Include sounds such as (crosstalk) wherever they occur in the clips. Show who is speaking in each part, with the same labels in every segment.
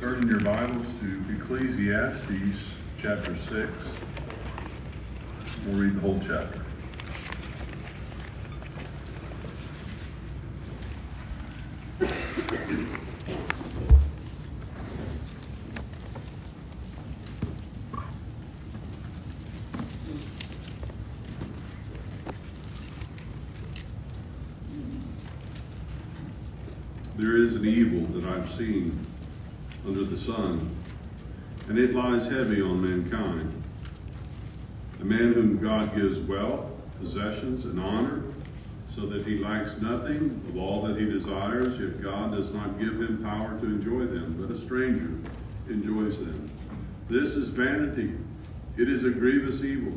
Speaker 1: Turn in your Bibles to Ecclesiastes chapter 6. We'll read the whole chapter. There is an evil that I've seen under the sun, and it lies heavy on mankind. A man whom God gives wealth, possessions, and honor, so that he lacks nothing of all that he desires, yet God does not give him power to enjoy them, but a stranger enjoys them. This is vanity. It is a grievous evil.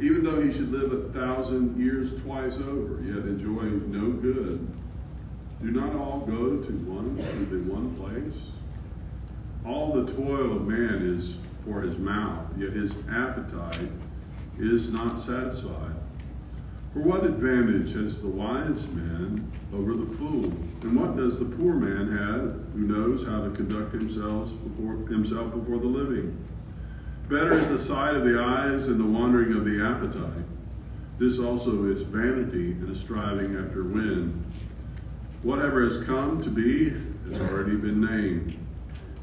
Speaker 1: even though he should live a thousand years twice over, yet enjoy no good. Do not all go to one to the one place? All the toil of man is for his mouth, yet his appetite is not satisfied. For what advantage has the wise man over the fool? And what does the poor man have who knows how to conduct himself before, himself before the living? Better is the sight of the eyes and the wandering of the appetite. This also is vanity and a striving after wind. Whatever has come to be has already been named.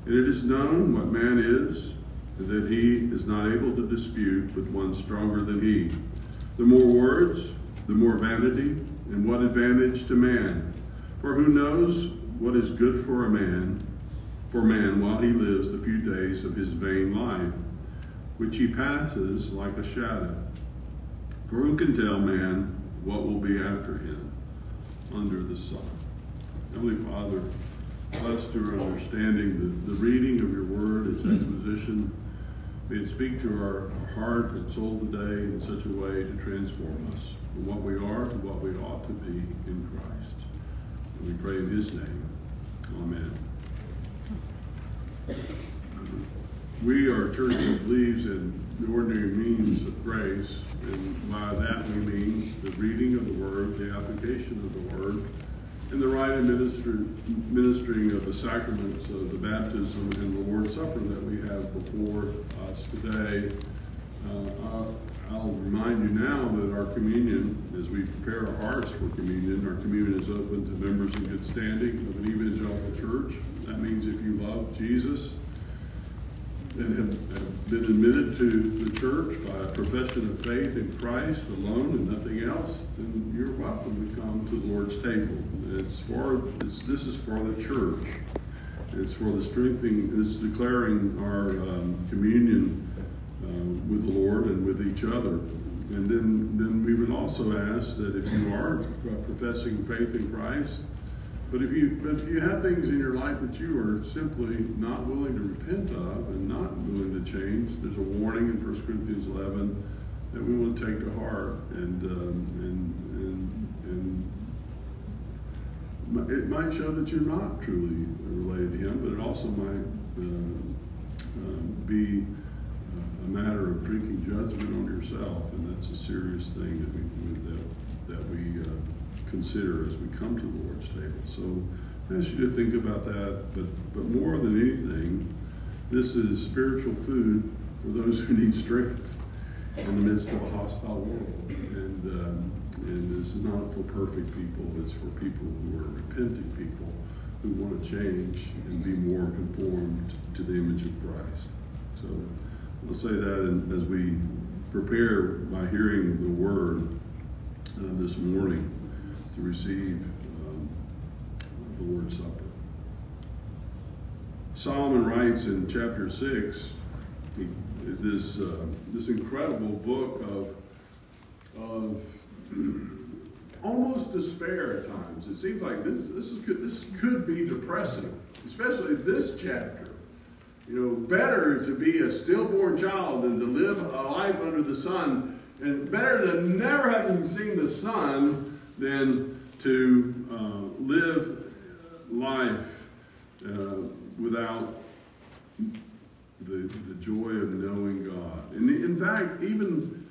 Speaker 1: And it is known what man is, and that he is not able to dispute with one stronger than he. The more words, the more vanity, and what advantage to man? For who knows what is good for a man, for man while he lives the few days of his vain life? Which he passes like a shadow. For who can tell man what will be after him under the sun? Heavenly Father, bless through our understanding the, the reading of your word, its mm-hmm. exposition. May it speak to our, our heart and soul today in such a way to transform us from what we are to what we ought to be in Christ. And we pray in his name. Amen we are a church that believes in the ordinary means of grace, and by that we mean the reading of the Word, the application of the Word, and the right administering of the sacraments of the baptism and the Lord's Supper that we have before us today. Uh, I'll remind you now that our communion, as we prepare our hearts for communion, our communion is open to members in good standing of an evangelical church. That means if you love Jesus, and have been admitted to the church by a profession of faith in Christ alone and nothing else, then you're welcome to come to the Lord's table. It's for it's, this is for the church. It's for the strengthening. It's declaring our um, communion uh, with the Lord and with each other. And then, then we would also ask that if you are professing faith in Christ, but if you but if you have things in your life that you are simply not willing to repent of and not willing to change, there's a warning in 1 Corinthians 11 that we want to take to heart, and um, and and and it might show that you're not truly related to Him, but it also might uh, uh, be a matter of drinking judgment on yourself, and that's a serious thing that we that that we. Uh, consider as we come to the Lord's table. So I ask you to think about that, but, but more than anything, this is spiritual food for those who need strength in the midst of a hostile world. And, um, and this is not for perfect people, it's for people who are repentant people who want to change and be more conformed to the image of Christ. So I'll say that as we prepare by hearing the word uh, this morning to receive um, the Lord's Supper. Solomon writes in chapter 6, he, this, uh, this incredible book of, of (clears throat) almost despair at times. It seems like this, this, is, this could be depressing, especially this chapter. You know, better to be a stillborn child than to live a life under the sun, and better to never have seen the sun than to uh, live life uh, without the, the joy of knowing God. And in fact, even,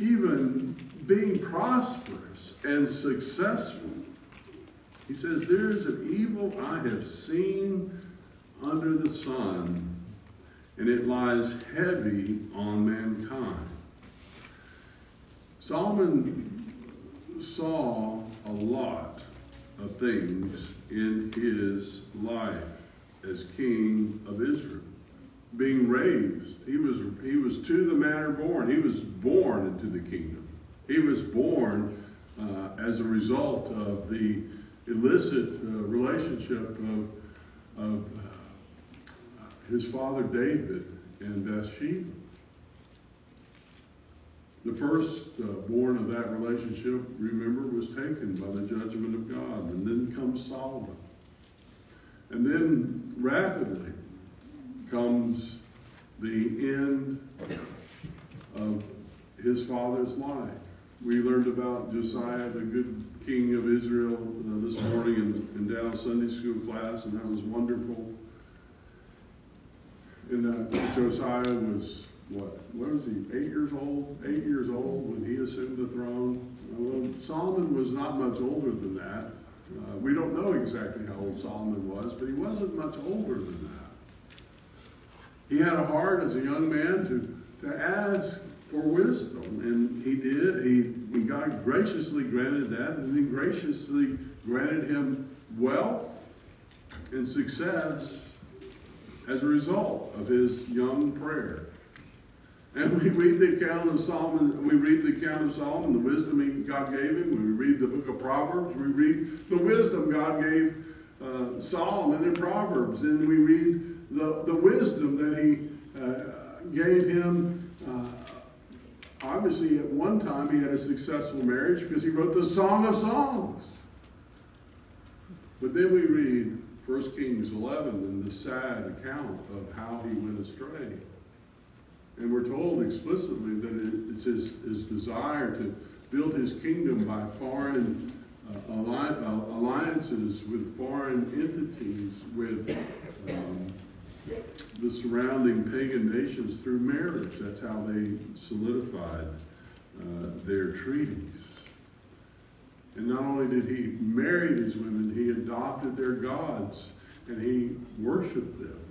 Speaker 1: even being prosperous and successful, he says, There is an evil I have seen under the sun, and it lies heavy on mankind. Solomon saw a lot of things in his life as king of Israel. Being raised, he was, he was to the manner born. He was born into the kingdom. He was born uh, as a result of the illicit uh, relationship of, of uh, his father David and Bathsheba. The first uh, born of that relationship, remember, was taken by the judgment of God. And then comes Solomon. And then rapidly comes the end of his father's life. We learned about Josiah, the good king of Israel, uh, this morning in, in Dallas Sunday school class, and that was wonderful. And uh, Josiah was what? What was he? Eight years old? Eight years old when he assumed the throne. Well, Solomon was not much older than that. Uh, we don't know exactly how old Solomon was, but he wasn't much older than that. He had a heart as a young man to, to ask for wisdom, and he did. He, he God graciously granted that, and he graciously granted him wealth and success as a result of his young prayer. And we read the account of Solomon, we read the account of Solomon, the wisdom he, God gave him. We read the book of Proverbs. We read the wisdom God gave uh, Solomon in Proverbs. And we read the, the wisdom that he uh, gave him. Uh, obviously, at one time, he had a successful marriage because he wrote the Song of Songs. But then we read 1 Kings 11 and the sad account of how he went astray. And we're told explicitly that it's his, his desire to build his kingdom by foreign uh, uh, alliances with foreign entities, with um, the surrounding pagan nations through marriage. That's how they solidified uh, their treaties. And not only did he marry these women, he adopted their gods and he worshiped them.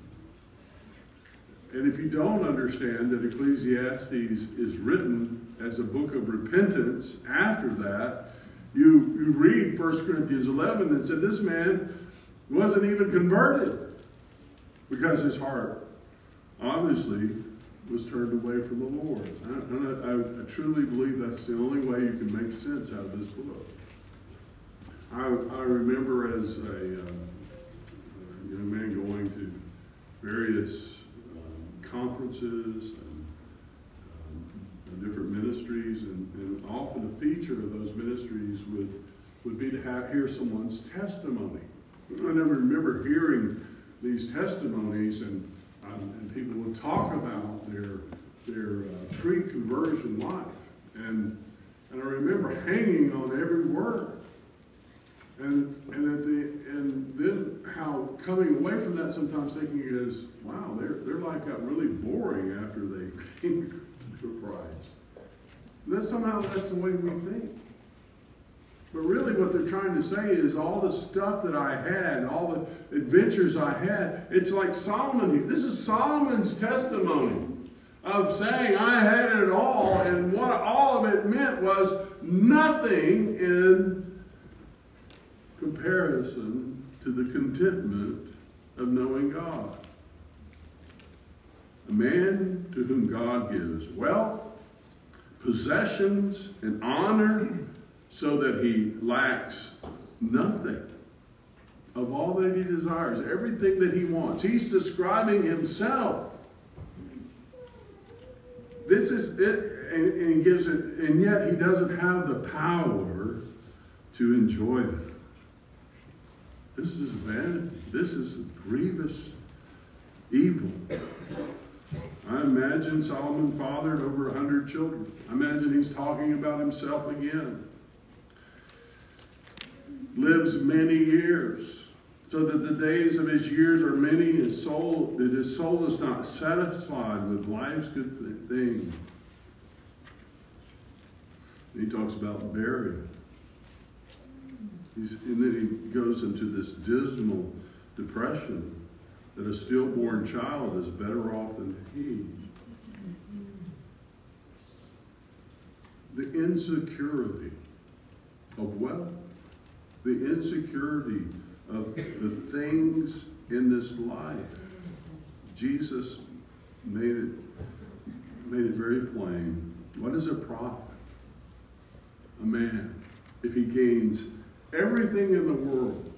Speaker 1: And if you don't understand that Ecclesiastes is written as a book of repentance after that, you, you read 1 Corinthians 11 and said this man wasn't even converted because his heart obviously was turned away from the Lord. I, I, I truly believe that's the only way you can make sense out of this book. I, I remember as a uh, young man going to various conferences and, um, different ministries, and, and, often a feature of those ministries would, would be to have, hear someone's testimony. I never remember hearing these testimonies, and, um, and people would talk about their, their uh, pre-conversion life. And, and I remember hanging on every word. And, and, at the, and then how coming away from that sometimes thinking is, wow, their, their life got really boring after they (laughs) came to Christ. That somehow that's the way we think. But really, what they're trying to say is all the stuff that I had, all the adventures I had, it's like Solomon. This is Solomon's testimony of saying, I had it all, and what all of it meant was nothing in comparison to the contentment of knowing God. A man to whom God gives wealth, possessions, and honor so that he lacks nothing of all that he desires, everything that he wants. He's describing himself. This is it, and, and gives it, and yet he doesn't have the power to enjoy it. This is vanity. This is grievous evil. I imagine Solomon fathered over a hundred children. I imagine he's talking about himself again. Lives many years, so that the days of his years are many, his soul, that his soul is not satisfied with life's good things. He talks about burial. He's, and then he goes into this dismal depression that a stillborn child is better off than he. The insecurity of wealth, the insecurity of the things in this life. Jesus made it, made it very plain. What is a profit? A man, if he gains everything in the world,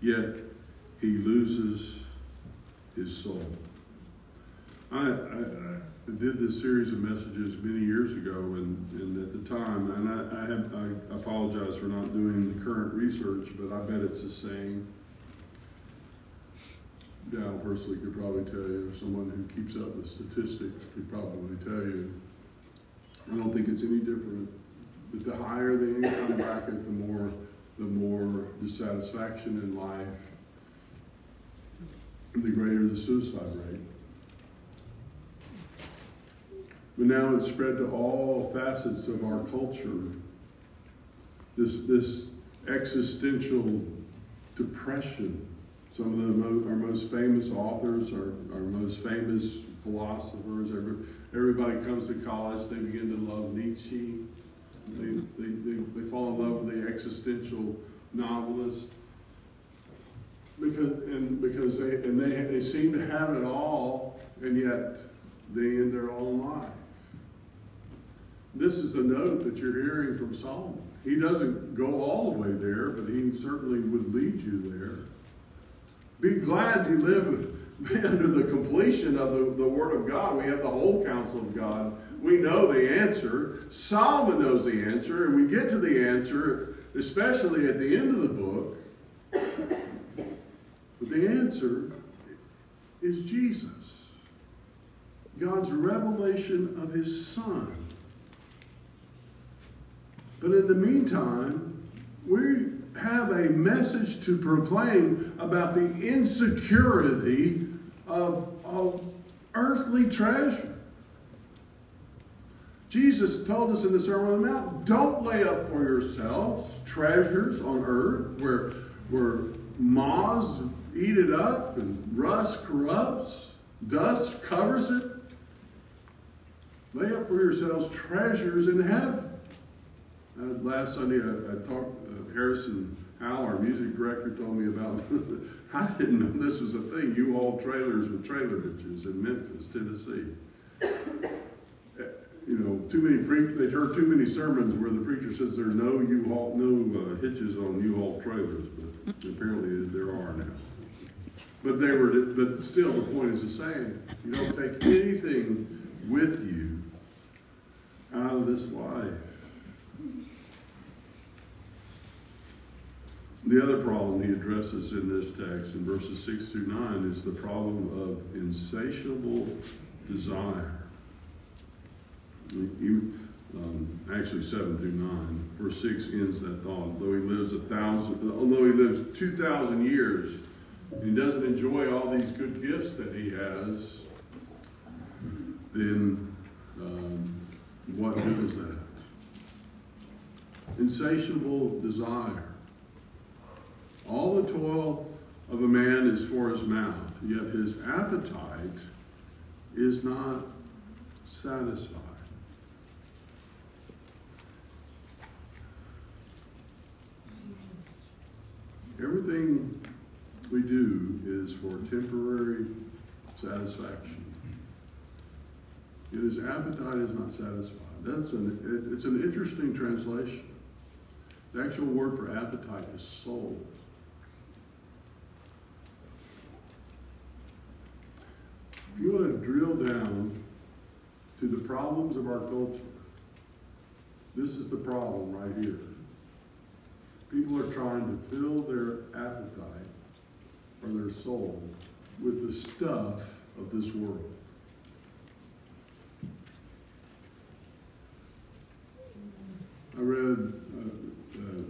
Speaker 1: yet he loses his soul. I, I, I, did this series of messages many years ago, and, and at the time, and I, I, have, I apologize for not doing the current research, but I bet it's the same. Dal personally could probably tell you, or someone who keeps up with statistics could probably tell you. I don't think it's any different. The higher the income bracket, the more the more dissatisfaction in life, the greater the suicide rate. But now it's spread to all facets of our culture. This, this existential depression. Some of the our most famous authors, our, our most famous philosophers, every, everybody comes to college, they begin to love Nietzsche. They, they, they, they fall in love with the existential novelist because and because they and they they seem to have it all, and yet they end their own life. This is a note that you're hearing from Solomon. He doesn't go all the way there, but he certainly would lead you there. Be glad you live (laughs) under the completion of the, the Word of God. We have the whole counsel of God. We know the answer. Solomon knows the answer, and we get to the answer, especially at the end of the book. But the answer is Jesus. God's revelation of his Son. But in the meantime, we have a message to proclaim about the insecurity of, of earthly treasure. Jesus told us in the Sermon on the Mount, don't lay up for yourselves treasures on earth where, where moths eat it up and rust corrupts, dust covers it. Lay up for yourselves treasures in heaven. Uh, last Sunday, I, I talked, uh, Harrison Howell, our music director, told me about, (laughs) I didn't know this was a thing, U-Haul trailers with trailer hitches in Memphis, Tennessee. You know, too many pre- they've heard too many sermons where the preacher says there are no U-Haul, no uh, hitches on U-Haul trailers, but apparently there are now. But they were, but still, the point is the same. You don't take anything with you out of this life. The other problem he addresses in this text, in verses 6 through 9, is the problem of insatiable desire. um, actually, 7 through 9. Verse 6 ends that thought. Though he lives a thousand, although he lives 2,000 years, he doesn't enjoy all these good gifts that he has, then um, what good is that? Insatiable desire. All the toil of a man is for his mouth, yet his appetite is not satisfied. Everything we do is for temporary satisfaction. Yet his appetite is not satisfied. That's an, it, it's an interesting translation. The actual word for appetite is soul. If you want to drill down to the problems of our culture, this is the problem right here. People are trying to fill their appetite or their soul with the stuff of this world. I read,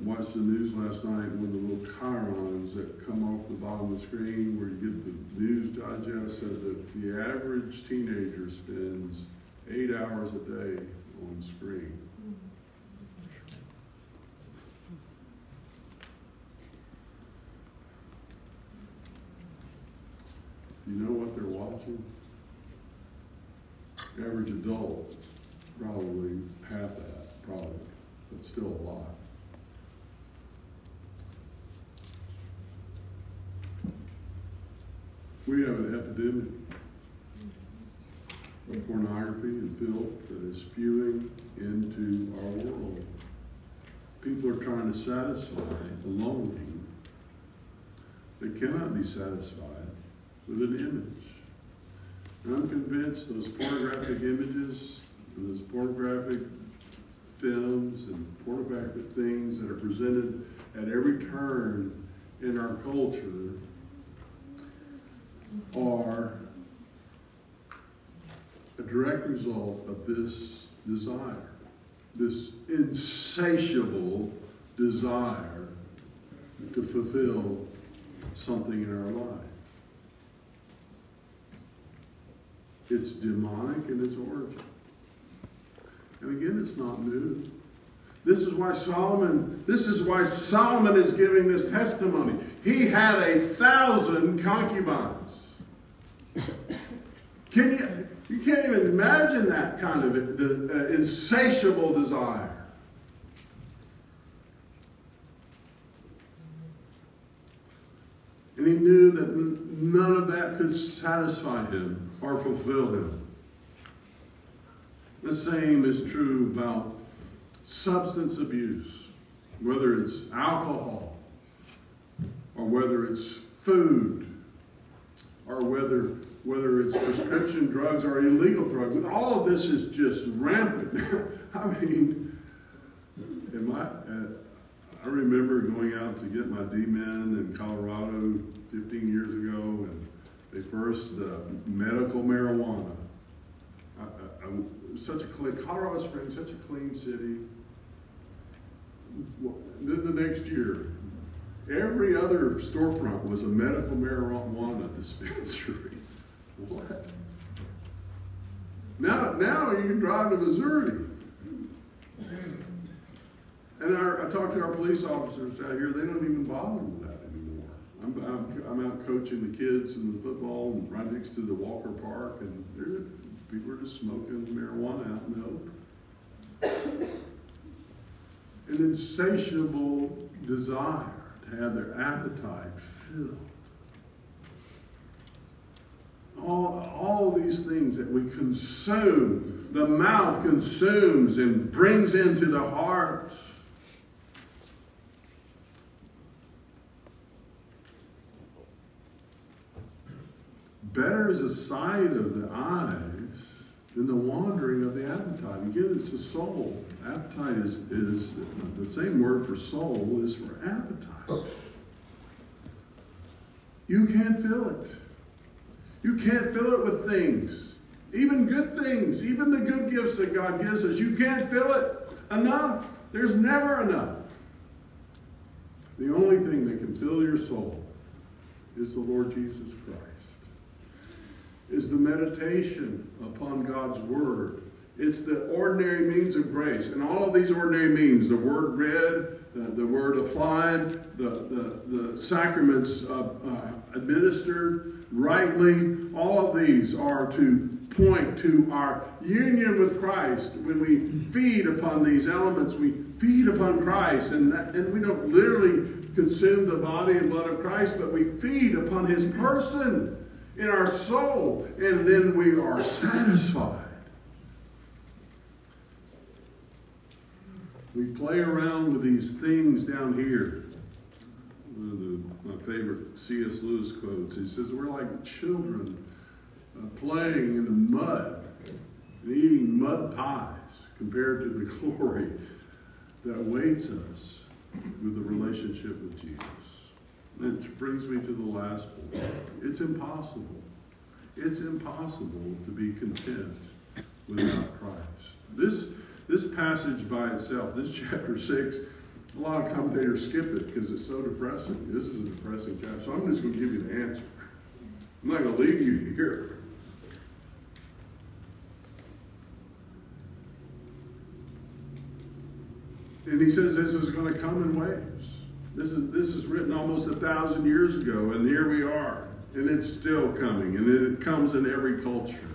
Speaker 1: watched the news last night, of the little chyrons that come off the bottom of the screen where you get the news digest said that the average teenager spends eight hours a day on screen. You know what they're watching? Average adult, probably half that, probably, but still a lot. We have an epidemic of pornography and filth that is spewing into our world. People are trying to satisfy the longing. They cannot be satisfied with an image. And I'm convinced those pornographic images and those pornographic films and pornographic things that are presented at every turn in our culture are a direct result of this desire, this insatiable desire to fulfill something in our life. It's demonic in its origin. And again, it's not new. This is why Solomon, this is why Solomon is giving this testimony. He had a thousand concubines. (coughs) Can you you can't even imagine that kind of the, uh, insatiable desire. And he knew that none of that could satisfy him or fulfill him. The same is true about substance abuse, whether it's alcohol or whether it's food or whether whether it's prescription drugs or illegal drugs. All of this is just rampant. (laughs) I mean, in my, uh, I remember going out to get my D.Min in Colorado 15 years ago, and they first uh, medical marijuana. I, I, I, such a clean, Colorado Springs, such a clean city. Then the next year, every other storefront was a medical marijuana (laughs) dispensary. What? Now, now you can drive to Missouri. And our, I talked to our police officers out here, they don't even bother with that anymore. I'm, I'm, I'm out coaching the kids in the football and right next to the Walker Park, and people are just smoking marijuana out in the open. An insatiable desire to have their appetite filled all, all these things that we consume, the mouth consumes and brings into the heart. Better is the sight of the eyes than the wandering of the appetite. Again, it's the soul. Appetite is, is the same word for soul is for appetite. Oh. You can't feel it. You can't fill it with things, even good things, even the good gifts that God gives us. You can't fill it enough. There's never enough. The only thing that can fill your soul is the Lord Jesus Christ, is the meditation upon God's Word. It's the ordinary means of grace. And all of these ordinary means, the word read, the, the word applied, the, the, the sacraments uh, uh, administered, rightly. All of these are to point to our union with Christ. When we feed upon these elements, we feed upon Christ, and, that, and we don't literally consume the body and blood of Christ, but we feed upon his person in our soul, and then we are satisfied. We play around with these things down here one of the, my favorite C.S. Lewis quotes. He says, We're like children uh, playing in the mud and eating mud pies compared to the (laughs) glory that awaits us with the relationship with Jesus. Which brings me to the last point. It's impossible. It's impossible to be content without Christ. This, this passage by itself, this chapter 6, a lot of commentators skip it because it's so depressing. This is a depressing chapter. So I'm just going to give you the answer. I'm not going to leave you here. And he says this is going to come in waves. This is, this is written almost a thousand years ago, and here we are. And it's still coming, and it comes in every culture.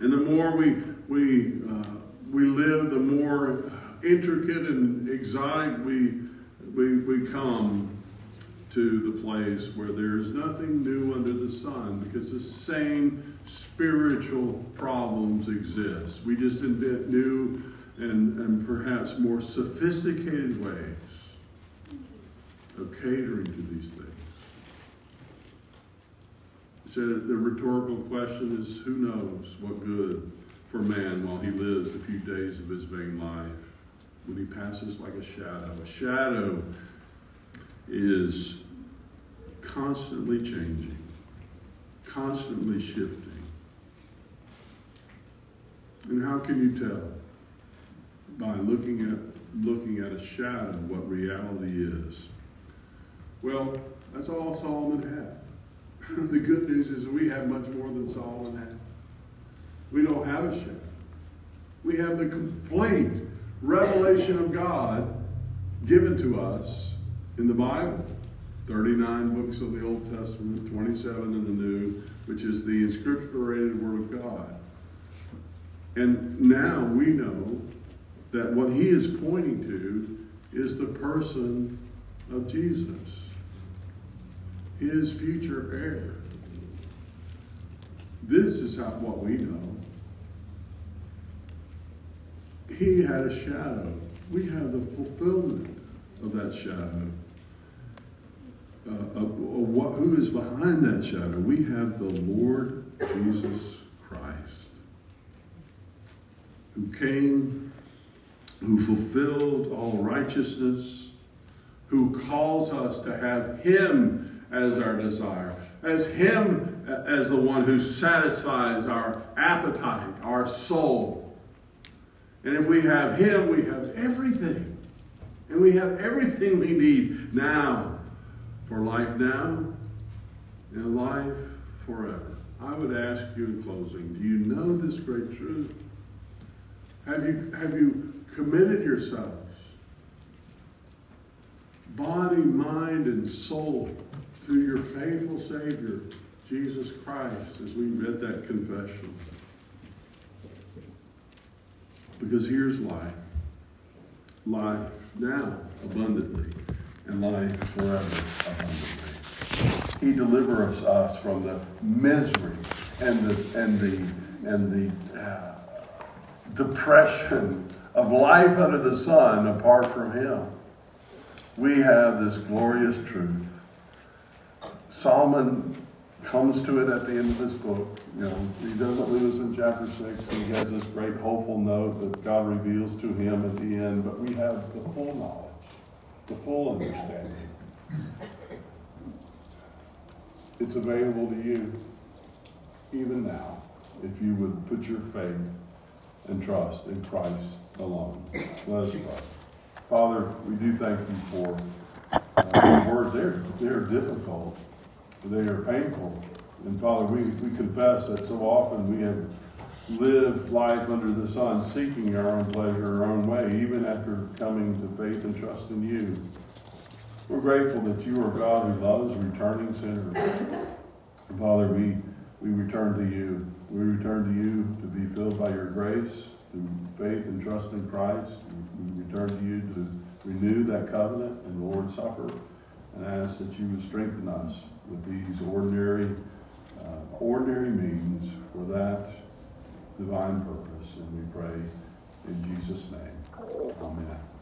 Speaker 1: And the more we, we, uh, we live, the more intricate and exotic we, we, we come to the place where there is nothing new under the sun because the same spiritual problems exist. We just invent new and, and perhaps more sophisticated ways of catering to these things. So the rhetorical question is who knows what good for man while he lives the few days of his vain life when he passes like a shadow. A shadow is constantly changing, constantly shifting. And how can you tell? By looking at looking at a shadow what reality is. Well, that's all Solomon had. (laughs) the good news is we have much more than Solomon had. We don't have a shadow. We have the complete revelation of God given to us in the Bible. 39 books of the Old Testament, 27 in the New, which is the inscripturated Word of God. And now we know that what he is pointing to is the person of Jesus, his future heir. This is how, what we know. He had a shadow. We have the fulfillment of that shadow. Uh, what, who is behind that shadow? We have the Lord Jesus Christ, who came, who fulfilled all righteousness, who calls us to have Him as our desire, as Him as the one who satisfies our appetite, our soul and if we have Him, we have everything. And we have everything we need now for life now and life forever. I would ask you in closing do you know this great truth? Have you, have you committed yourselves, body, mind, and soul, to your faithful Savior, Jesus Christ, as we read that confession? Because here's life life now abundantly, and life forever abundantly. He delivers us from the misery and the, and the, and the uh, depression of life under the sun apart from Him. We have this glorious truth. Solomon comes to it at the end of this book. You know, he doesn't leave us in chapter six. He has this great hopeful note that God reveals to him at the end, but we have the full knowledge, the full understanding. It's available to you even now if you would put your faith and trust in Christ alone. Let us pray. Father, we do thank you for uh, words. They're, they're difficult they are painful. And Father, we, we confess that so often we have lived life under the sun, seeking our own pleasure, our own way, even after coming to faith and trust in you. We're grateful that you are God who loves returning sinners. And Father, we, we return to you. We return to you to be filled by your grace, through faith and trust in Christ. We return to you to renew that covenant in the Lord's Supper and ask that you would strengthen us with these ordinary, uh, ordinary means for that divine purpose. And we pray in Jesus' name. Amen.